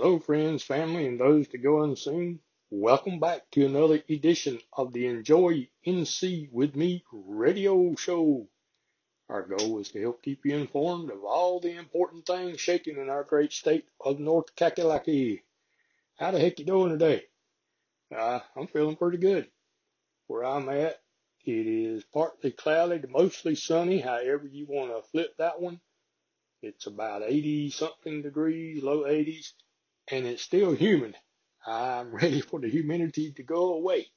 Hello, friends, family, and those to go unseen. Welcome back to another edition of the Enjoy NC with Me radio show. Our goal is to help keep you informed of all the important things shaking in our great state of North Kakalaki. How the heck you doing today? Uh, I'm feeling pretty good. Where I'm at, it is partly cloudy to mostly sunny, however you want to flip that one. It's about 80 something degrees, low 80s and it's still humid. I'm ready for the humidity to go away.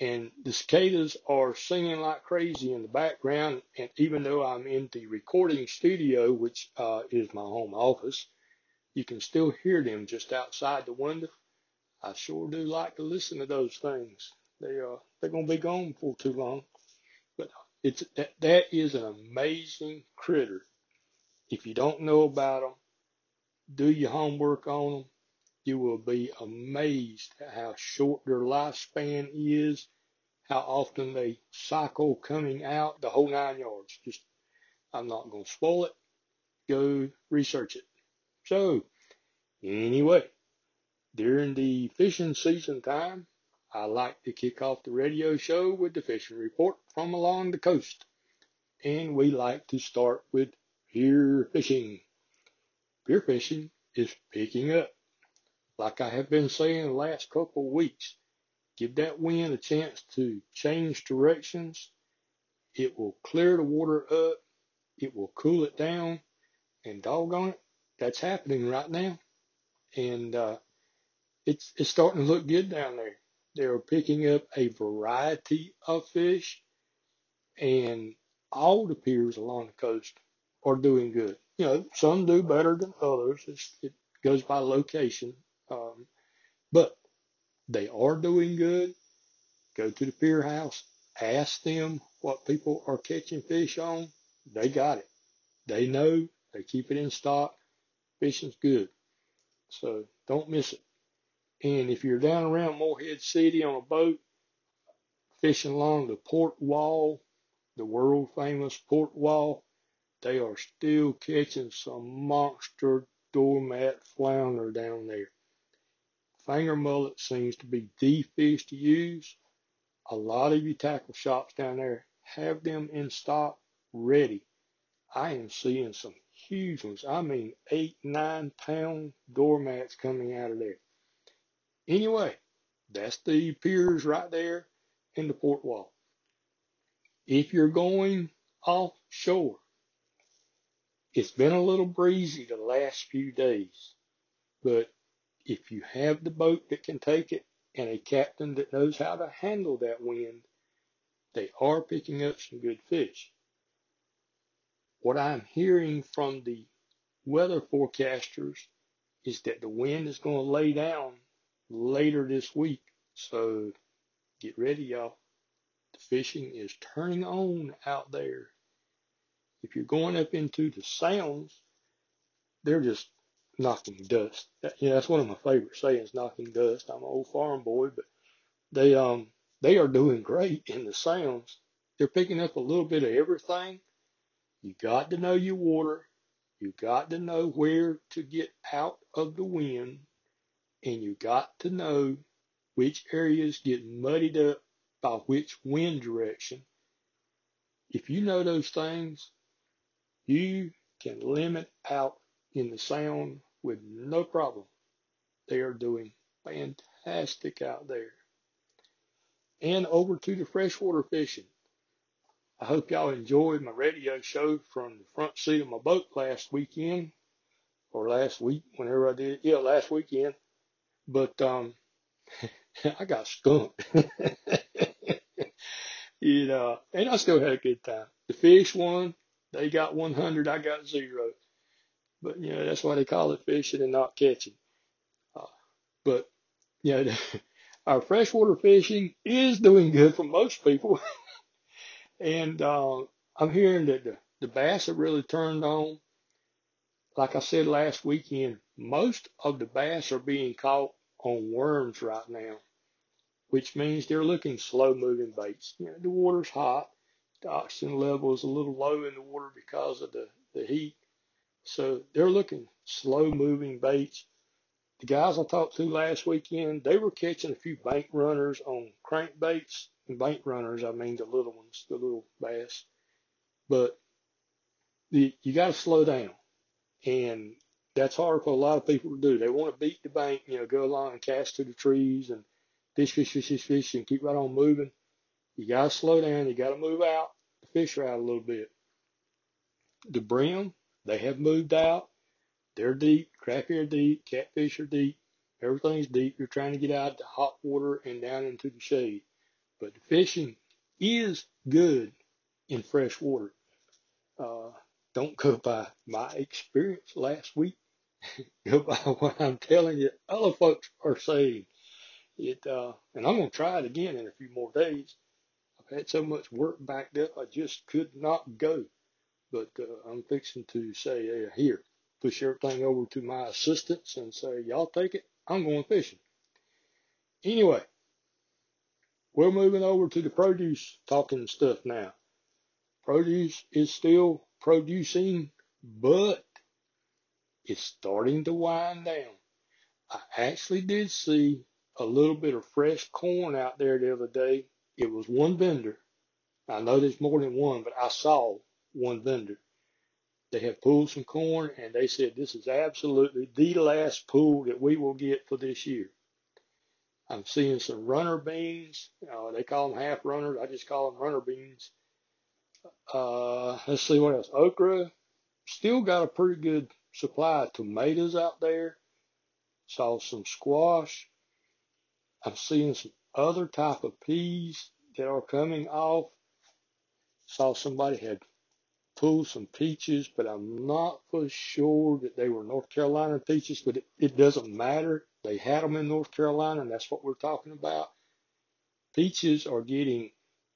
And the cicadas are singing like crazy in the background. And even though I'm in the recording studio, which uh, is my home office, you can still hear them just outside the window. I sure do like to listen to those things. They are they're gonna be gone for too long, but it's that that is an amazing critter. If you don't know about them, do your homework on them. You will be amazed at how short their lifespan is, how often they cycle coming out, the whole nine yards. Just, I'm not going to spoil it. Go research it. So, anyway, during the fishing season time, I like to kick off the radio show with the fishing report from along the coast. And we like to start with here fishing. Pier fishing is picking up. Like I have been saying the last couple of weeks, give that wind a chance to change directions. It will clear the water up. It will cool it down. And doggone it, that's happening right now. And, uh, it's, it's starting to look good down there. They're picking up a variety of fish and all the piers along the coast are doing good you know, some do better than others. It's, it goes by location. Um, but they are doing good. Go to the pier house, ask them what people are catching fish on. They got it. They know. They keep it in stock. Fishing's good. So don't miss it. And if you're down around Morehead City on a boat, fishing along the port wall, the world famous port wall, they are still catching some monster doormat flounder down there. Finger mullet seems to be the fish to use. A lot of you tackle shops down there have them in stock ready. I am seeing some huge ones. I mean, eight, nine pound doormats coming out of there. Anyway, that's the piers right there in the port wall. If you're going offshore, it's been a little breezy the last few days, but if you have the boat that can take it and a captain that knows how to handle that wind, they are picking up some good fish. What I'm hearing from the weather forecasters is that the wind is going to lay down later this week. So get ready, y'all. The fishing is turning on out there if you're going up into the sounds, they're just knocking dust. That, yeah, that's one of my favorite sayings, knocking dust. I'm an old farm boy, but they um they are doing great in the sounds. They're picking up a little bit of everything. You got to know your water. You got to know where to get out of the wind, and you got to know which areas get muddied up by which wind direction. If you know those things, you can limit out in the sound with no problem. They are doing fantastic out there. And over to the freshwater fishing. I hope y'all enjoyed my radio show from the front seat of my boat last weekend or last week, whenever I did. Yeah, last weekend. But, um, I got skunked. you know, and I still had a good time. The fish won. They got 100, I got zero. But, you know, that's why they call it fishing and not catching. Uh, but, you know, our freshwater fishing is doing good for most people. and uh, I'm hearing that the, the bass have really turned on. Like I said last weekend, most of the bass are being caught on worms right now, which means they're looking slow moving baits. You know, the water's hot the oxygen level is a little low in the water because of the, the heat. So they're looking slow moving baits. the guys I talked to last weekend, they were catching a few bank runners on crankbaits. And bank runners, I mean the little ones, the little bass. But the, you got to slow down. And that's hard for a lot of people to do. They want to beat the bank, you know, go along and cast to the trees and fish, fish, fish, fish, fish, and keep right on moving. You got to slow down. You got to move out the fish out a little bit. The brim, they have moved out. They're deep. Crappie are deep. Catfish are deep. Everything's deep. You're trying to get out of the hot water and down into the shade. But the fishing is good in fresh water. Uh, don't go by my experience last week. go by what I'm telling you other folks are saying. It, uh, and I'm going to try it again in a few more days. I've had so much work backed up, I just could not go. But uh, I'm fixing to say, hey, here, push everything over to my assistants and say, y'all take it. I'm going fishing. Anyway, we're moving over to the produce talking stuff now. Produce is still producing, but it's starting to wind down. I actually did see a little bit of fresh corn out there the other day. It was one vendor. I know there's more than one, but I saw one vendor. They have pulled some corn and they said this is absolutely the last pull that we will get for this year. I'm seeing some runner beans. Uh, they call them half runners. I just call them runner beans. Uh, let's see what else. Okra. Still got a pretty good supply of tomatoes out there. Saw some squash. I'm seeing some other type of peas that are coming off. Saw somebody had pulled some peaches, but I'm not for sure that they were North Carolina peaches, but it, it doesn't matter. They had them in North Carolina, and that's what we're talking about. Peaches are getting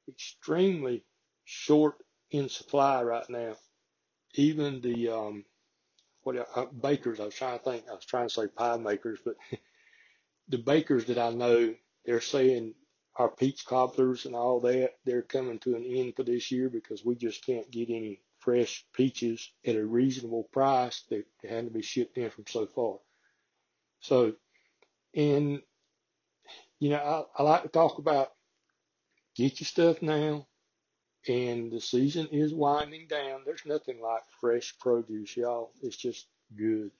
extremely short in supply right now. Even the um, what uh, bakers, I was trying to think, I was trying to say pie makers, but the bakers that I know, they're saying our peach cobblers and all that, they're coming to an end for this year because we just can't get any fresh peaches at a reasonable price that had to be shipped in from so far. So, and, you know, I, I like to talk about get your stuff now, and the season is winding down. There's nothing like fresh produce, y'all. It's just good,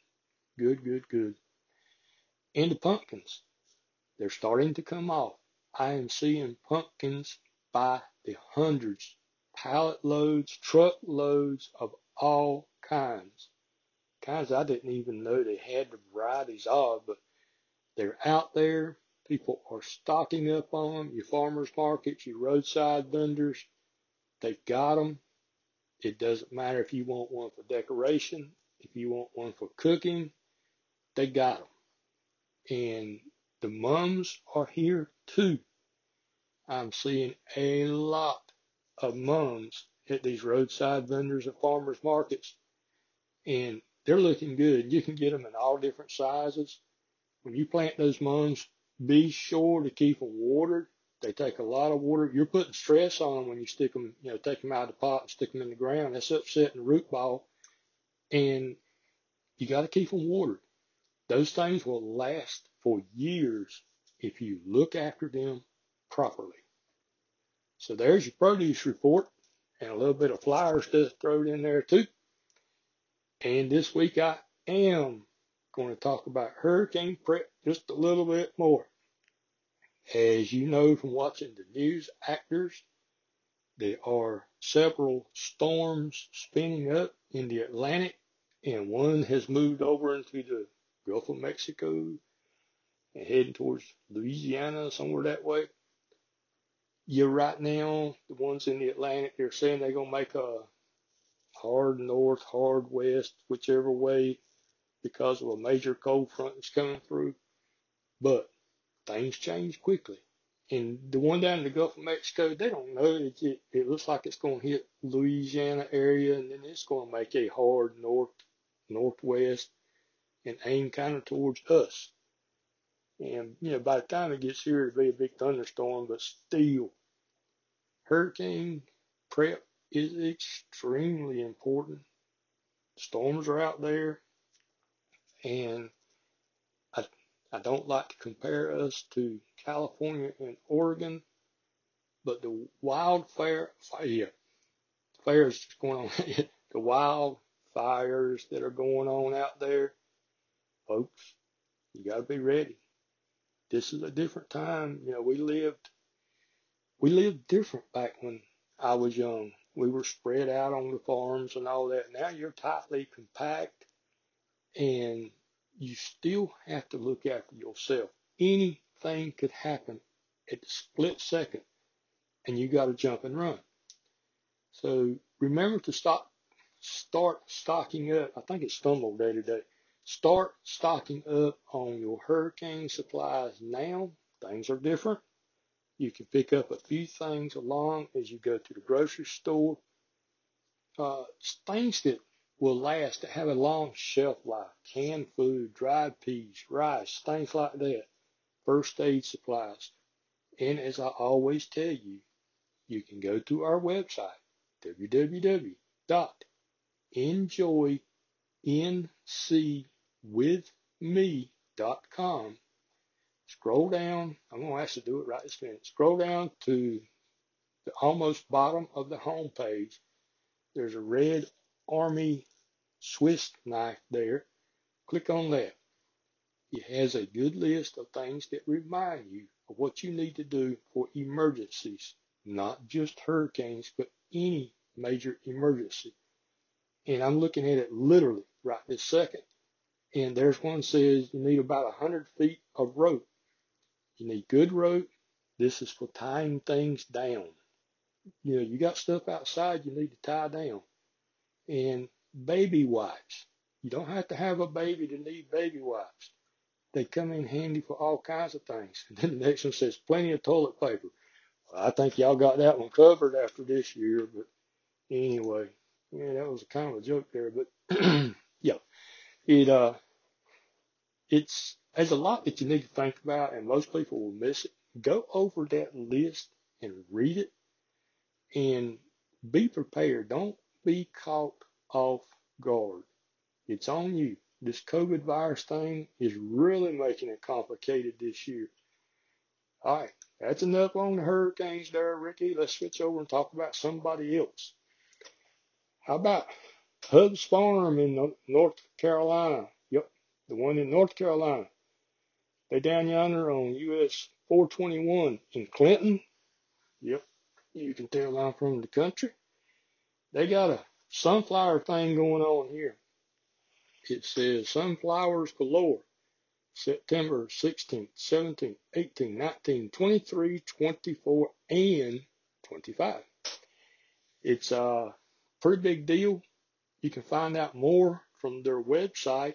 good, good, good. And the pumpkins, they're starting to come off. I am seeing pumpkins by the hundreds, pallet loads, truck loads of all kinds. Kinds I didn't even know they had the varieties of, but they're out there. People are stocking up on them. Your farmers markets, your roadside vendors, They've got them. It doesn't matter if you want one for decoration, if you want one for cooking, they got them. And the mums are here too. I'm seeing a lot of mums at these roadside vendors at farmers markets and they're looking good. You can get them in all different sizes. When you plant those mums, be sure to keep them watered they take a lot of water. You're putting stress on them when you stick them, you know, take them out of the pot and stick them in the ground. That's upsetting the root ball. And you got to keep them watered. Those things will last for years if you look after them properly. So there's your produce report and a little bit of flyer stuff thrown in there too. And this week I am going to talk about hurricane prep just a little bit more. As you know from watching the news actors, there are several storms spinning up in the Atlantic, and one has moved over into the Gulf of Mexico and heading towards Louisiana, somewhere that way. Yeah, right now, the ones in the Atlantic, they're saying they're going to make a hard north, hard west, whichever way, because of a major cold front that's coming through. But things change quickly. And the one down in the Gulf of Mexico, they don't know. It, it, it looks like it's going to hit Louisiana area, and then it's going to make a hard north, northwest, and aim kind of towards us. And you know, by the time it gets here, it'll be a big thunderstorm. But still, hurricane prep is extremely important. Storms are out there, and I, I don't like to compare us to California and Oregon, but the wildfire, yeah, fires going on, the wildfires that are going on out there, folks, you got to be ready. This is a different time. You know, we lived, we lived different back when I was young. We were spread out on the farms and all that. Now you're tightly compact and you still have to look after yourself. Anything could happen at the split second and you got to jump and run. So remember to stop, start stocking up. I think it's Stumble Day today. Start stocking up on your hurricane supplies now. Things are different. You can pick up a few things along as you go to the grocery store. Uh, things that will last, that have a long shelf life. Canned food, dried peas, rice, things like that. First aid supplies. And as I always tell you, you can go to our website, www.enjoyncwithme.com. Scroll down. I'm going to ask you to do it right this minute. Scroll down to the almost bottom of the home page. There's a red army Swiss knife there. Click on that. It has a good list of things that remind you of what you need to do for emergencies, not just hurricanes, but any major emergency. And I'm looking at it literally right this second. And there's one says you need about 100 feet of rope. You need good rope. This is for tying things down. You know, you got stuff outside you need to tie down. And baby wipes. You don't have to have a baby to need baby wipes. They come in handy for all kinds of things. And then the next one says plenty of toilet paper. Well, I think y'all got that one covered after this year, but anyway, yeah, that was kind of a joke there, but yeah, it, uh, it's, there's a lot that you need to think about and most people will miss it. Go over that list and read it and be prepared. Don't be caught off guard. It's on you. This COVID virus thing is really making it complicated this year. All right, that's enough on the hurricanes there, Ricky. Let's switch over and talk about somebody else. How about Hubbs Farm in North Carolina? The one in North Carolina. They down yonder on US 421 in Clinton. Yep, you can tell I'm from the country. They got a sunflower thing going on here. It says sunflowers galore. September 16th, 17th, 18th, 19th, 23, 24, and 25. It's a pretty big deal. You can find out more from their website,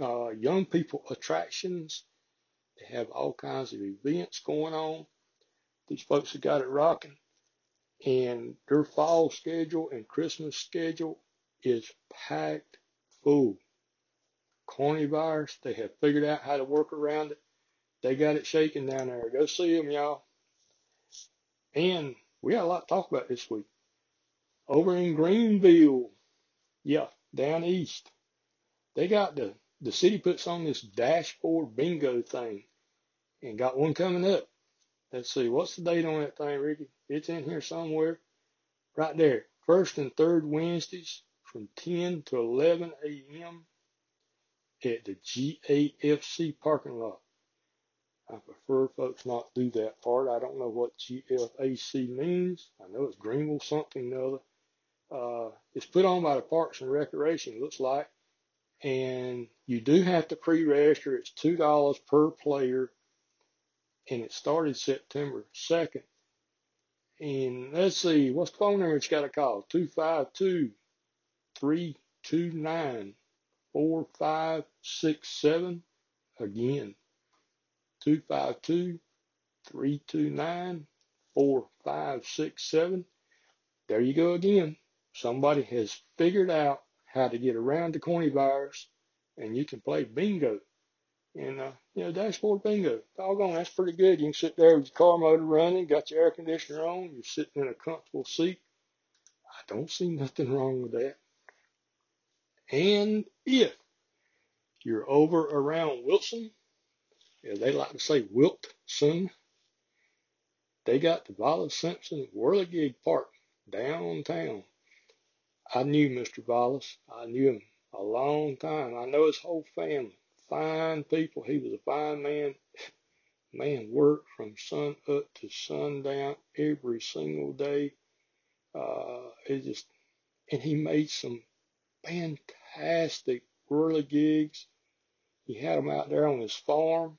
uh, young people attractions. They have all kinds of events going on. These folks have got it rocking and their fall schedule and Christmas schedule is packed full. Coronavirus, they have figured out how to work around it. They got it shaking down there. Go see them, y'all. And we got a lot to talk about this week. Over in Greenville, yeah, down east, they got the, the city puts on this dashboard bingo thing and got one coming up. Let's see, what's the date on that thing, Ricky? It's in here somewhere. Right there. First and third Wednesdays from 10 to 11 a.m. at the GAFC parking lot. I prefer folks not do that part. I don't know what GFAC means. I know it's Greenville something or other. Uh, it's put on by the Parks and Recreation, looks like. And you do have to pre-register. It's $2 per player and it started September 2nd. And let's see, what's the phone number it's got to call? two five two three two nine four five six seven. Again, two five two three two nine four five six seven. There you go again. Somebody has figured out how to get around the corny virus and you can play bingo. And, uh, you know, dashboard bingo. Doggone, that's pretty good. You can sit there with your car motor running, got your air conditioner on, you're sitting in a comfortable seat. I don't see nothing wrong with that. And if you're over around Wilson, yeah, they like to say Wilson, they got the Vollis Simpson Whirligig Park downtown. I knew Mr. Vollis. I knew him a long time. I know his whole family. Fine people. He was a fine man. Man worked from sun up to sundown every single day. Uh, it just, and he made some fantastic whirligigs. He had them out there on his farm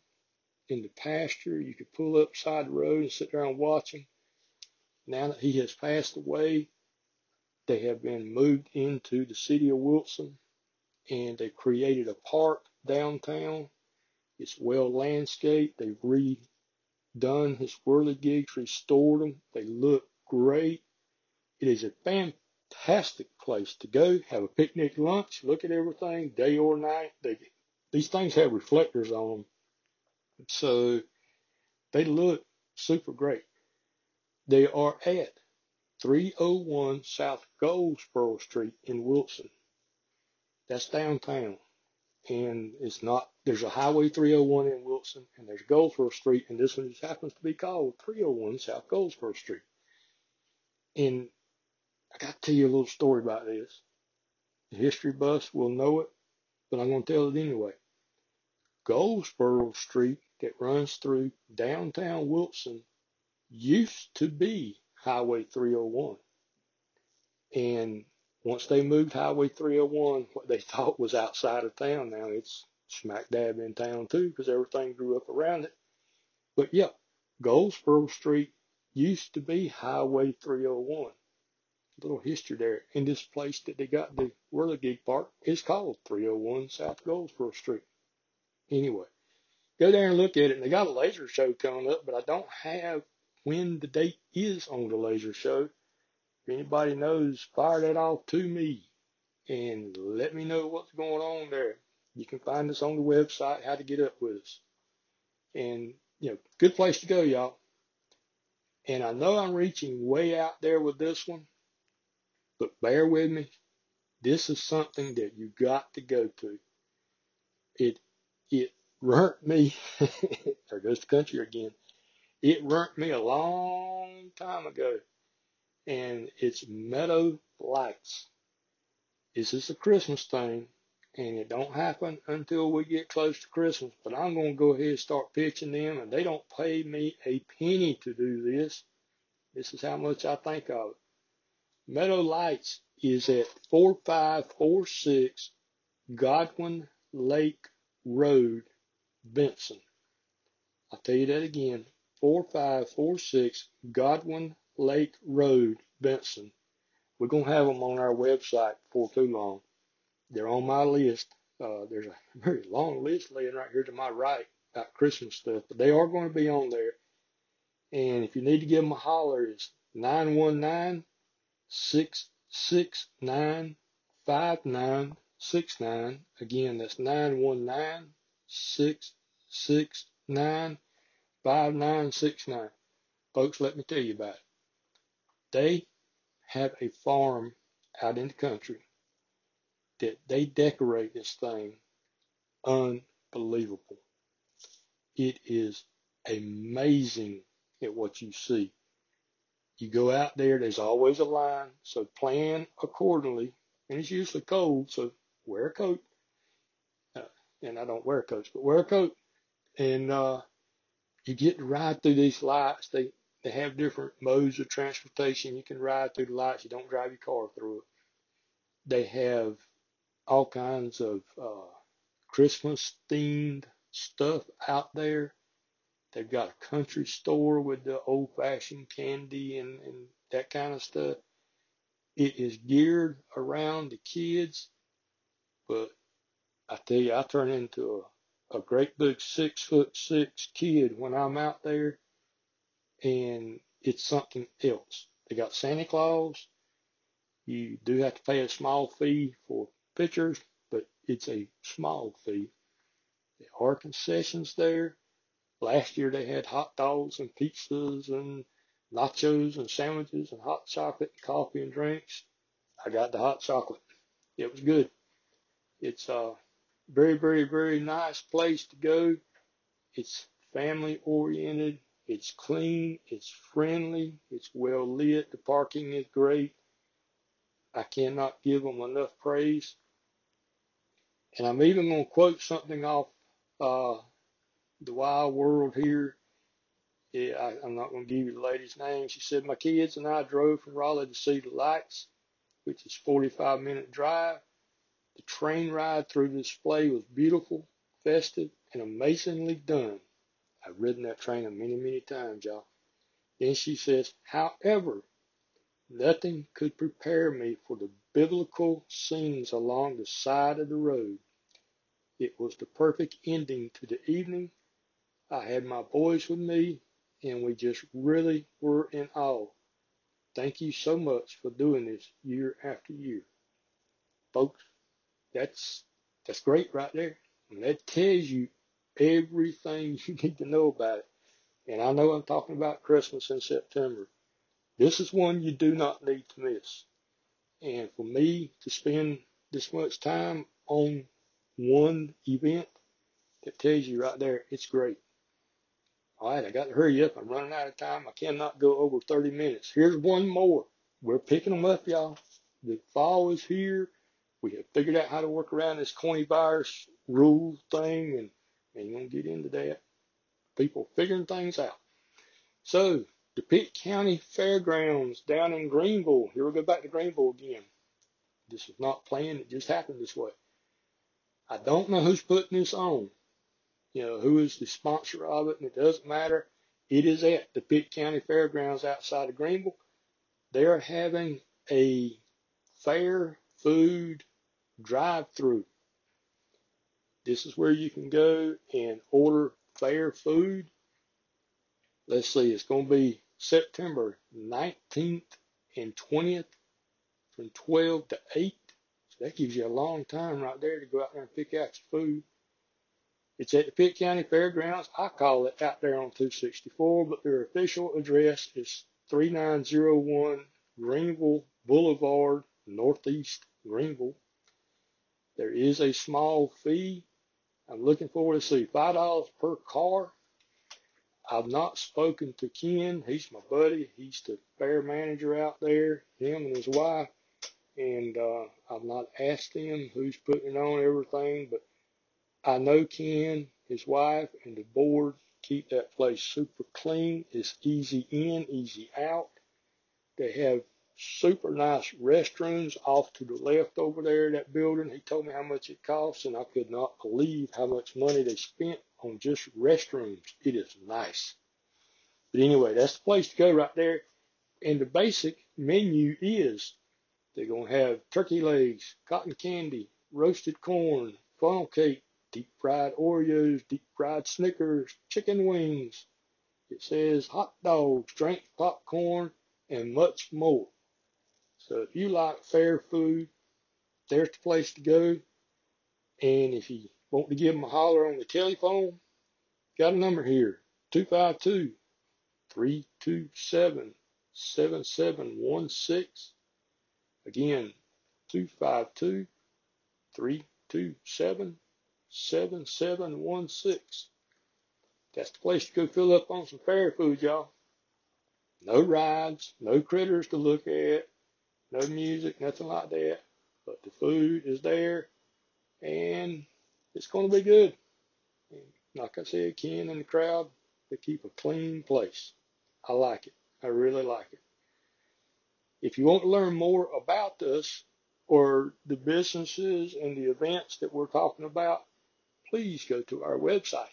in the pasture. You could pull up side the road and sit there and watch him. Now that he has passed away, they have been moved into the city of Wilson and they created a park downtown. It's well landscaped. They've redone his whirligigs, restored them. They look great. It is a fantastic place to go, have a picnic lunch, look at everything, day or night. They, these things have reflectors on them. So they look super great. They are at 301 South Goldsboro Street in Wilson. That's downtown. And it's not, there's a Highway 301 in Wilson and there's Goldsboro Street and this one just happens to be called 301 South Goldsboro Street. And I got to tell you a little story about this. The history bus will know it, but I'm going to tell it anyway. Goldsboro Street that runs through downtown Wilson used to be Highway 301. And once they moved Highway 301, what they thought was outside of town, now it's smack dab in town too, because everything grew up around it. But yeah, Goldsboro Street used to be Highway 301. A little history there. And this place that they got the Whirligig Park is called 301 South Goldsboro Street. Anyway, go there and look at it. And they got a laser show coming up, but I don't have when the date is on the laser show. If anybody knows, fire that off to me and let me know what's going on there. You can find us on the website, how to get up with us. And, you know, good place to go, y'all. And I know I'm reaching way out there with this one, but bear with me. This is something that you got to go to. It, it hurt me. there goes the country again. It burnt me a long time ago and it's Meadow Lights. This is a Christmas thing, and it don't happen until we get close to Christmas. But I'm going to go ahead and start pitching them, and they don't pay me a penny to do this. This is how much I think of it. Meadow Lights is at 4546 Godwin Lake Road, Benson. I'll tell you that again. 4546 Godwin Lake Road, Benson. We're going to have them on our website before too long. They're on my list. Uh, there's a very long list laying right here to my right about Christmas stuff, but they are going to be on there. And if you need to give them a holler, it's 919 669 5969. Again, that's 919 669 5969. Folks, let me tell you about it. They have a farm out in the country that they decorate this thing unbelievable. It is amazing at what you see. You go out there, there's always a line, so plan accordingly. And it's usually cold, so wear a coat. Uh, and I don't wear coats, but wear a coat. And uh, you get to ride through these lights. They they have different modes of transportation. You can ride through the lights. You don't drive your car through it. They have all kinds of uh, Christmas themed stuff out there. They've got a country store with the old fashioned candy and, and that kind of stuff. It is geared around the kids, but I tell you, I turn into a, a great big six foot six kid when I'm out there and it's something else. They got Santa Claus. You do have to pay a small fee for pictures, but it's a small fee. There are concessions there. Last year they had hot dogs and pizzas and nachos and sandwiches and hot chocolate and coffee and drinks. I got the hot chocolate. It was good. It's a very, very, very nice place to go. It's family oriented. It's clean. It's friendly. It's well lit. The parking is great. I cannot give them enough praise. And I'm even going to quote something off uh, the Wild World here. Yeah, I, I'm not going to give you the lady's name. She said, My kids and I drove from Raleigh to see the lights, which is 45 minute drive. The train ride through the display was beautiful, festive, and amazingly done. I've ridden that train many, many times, y'all. Then she says, however, nothing could prepare me for the biblical scenes along the side of the road. It was the perfect ending to the evening. I had my boys with me, and we just really were in awe. Thank you so much for doing this year after year. Folks, that's that's great right there. And that tells you everything you need to know about it. And I know I'm talking about Christmas in September. This is one you do not need to miss. And for me to spend this much time on one event, that tells you right there, it's great. All right, I got to hurry up. I'm running out of time. I cannot go over 30 minutes. Here's one more. We're picking them up, y'all. The fall is here. We have figured out how to work around this coronavirus rule thing, and ain't gonna get into that. People figuring things out. So the Pitt County Fairgrounds down in Greenville. Here we go back to Greenville again. This is not planned. It just happened this way. I don't know who's putting this on. You know, who is the sponsor of it, and it doesn't matter. It is at the Pitt County Fairgrounds outside of Greenville. They are having a fair food drive through. This is where you can go and order fair food. Let's see, it's going to be September 19th and 20th from 12 to 8. So that gives you a long time right there to go out there and pick out your food. It's at the Pitt County Fairgrounds. I call it out there on 264, but their official address is 3901 Greenville Boulevard, Northeast Greenville. There is a small fee. I'm looking forward to see five dollars per car. I've not spoken to Ken. He's my buddy. He's the fair manager out there, him and his wife. And uh, I've not asked him who's putting on everything, but I know Ken, his wife, and the board keep that place super clean. It's easy in, easy out. They have super nice restrooms off to the left over there, that building. He told me how much it costs, and I could not believe how much money they spent on just restrooms. It is nice. But anyway, that's the place to go right there. And the basic menu is they're going to have turkey legs, cotton candy, roasted corn, funnel cake, deep fried Oreos, deep fried Snickers, chicken wings. It says hot dogs, drink popcorn, and much more. So if you like fair food, there's the place to go. And if you want to give them a holler on the telephone, got a number here, 252 327 7716. Again, 252 327 7716. That's the place to go fill up on some fair food, y'all. No rides, no critters to look at, no music, nothing like that. But the food is there and it's going to be good. And like I said, Ken and the crowd, they keep a clean place. I like it. I really like it. If you want to learn more about us or the businesses and the events that we're talking about, please go to our website,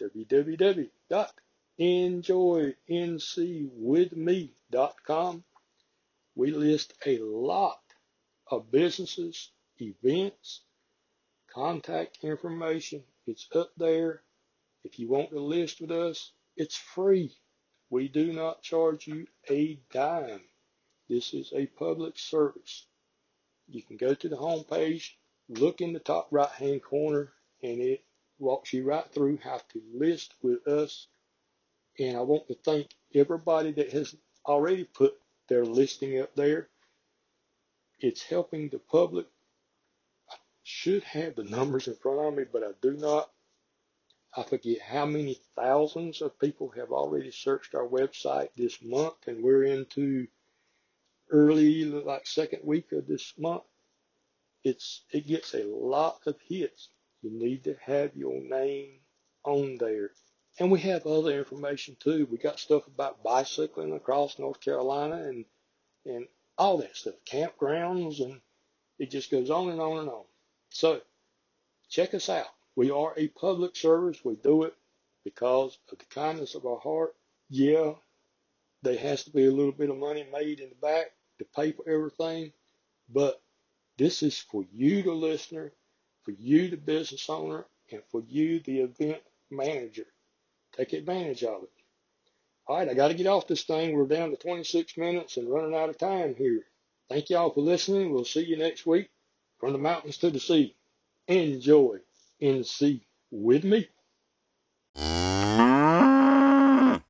www.enjoyncwithme.com we list a lot of businesses, events, contact information, It's up there. If you want to list with us, it's free. We do not charge you a dime. This is a public service. You can go to the home page, look in the top right hand corner, and it walks you right through how to list with us. And I want to thank everybody that has already put their listing up there. It's helping the public. I should have the numbers in front of me, but I do not. I forget how many thousands of people have already searched our website this month, and we're into early, like second week of this month. It's it gets a lot of hits. You need to have your name on there. And we have other information too. We got stuff about bicycling across North Carolina and and all that stuff, campgrounds, and it just goes on and on and on. So check us out. We are a public service. We do it because of the kindness of our heart. Yeah, there has to be a little bit of money made in the back to pay for everything, but this is for you, the listener, for you, the business owner, and for you, the event manager. Take advantage of it. All right, I got to get off this thing. We're down to 26 minutes and running out of time here. Thank y'all for listening. We'll see you next week from the mountains to the sea. Enjoy NC with me.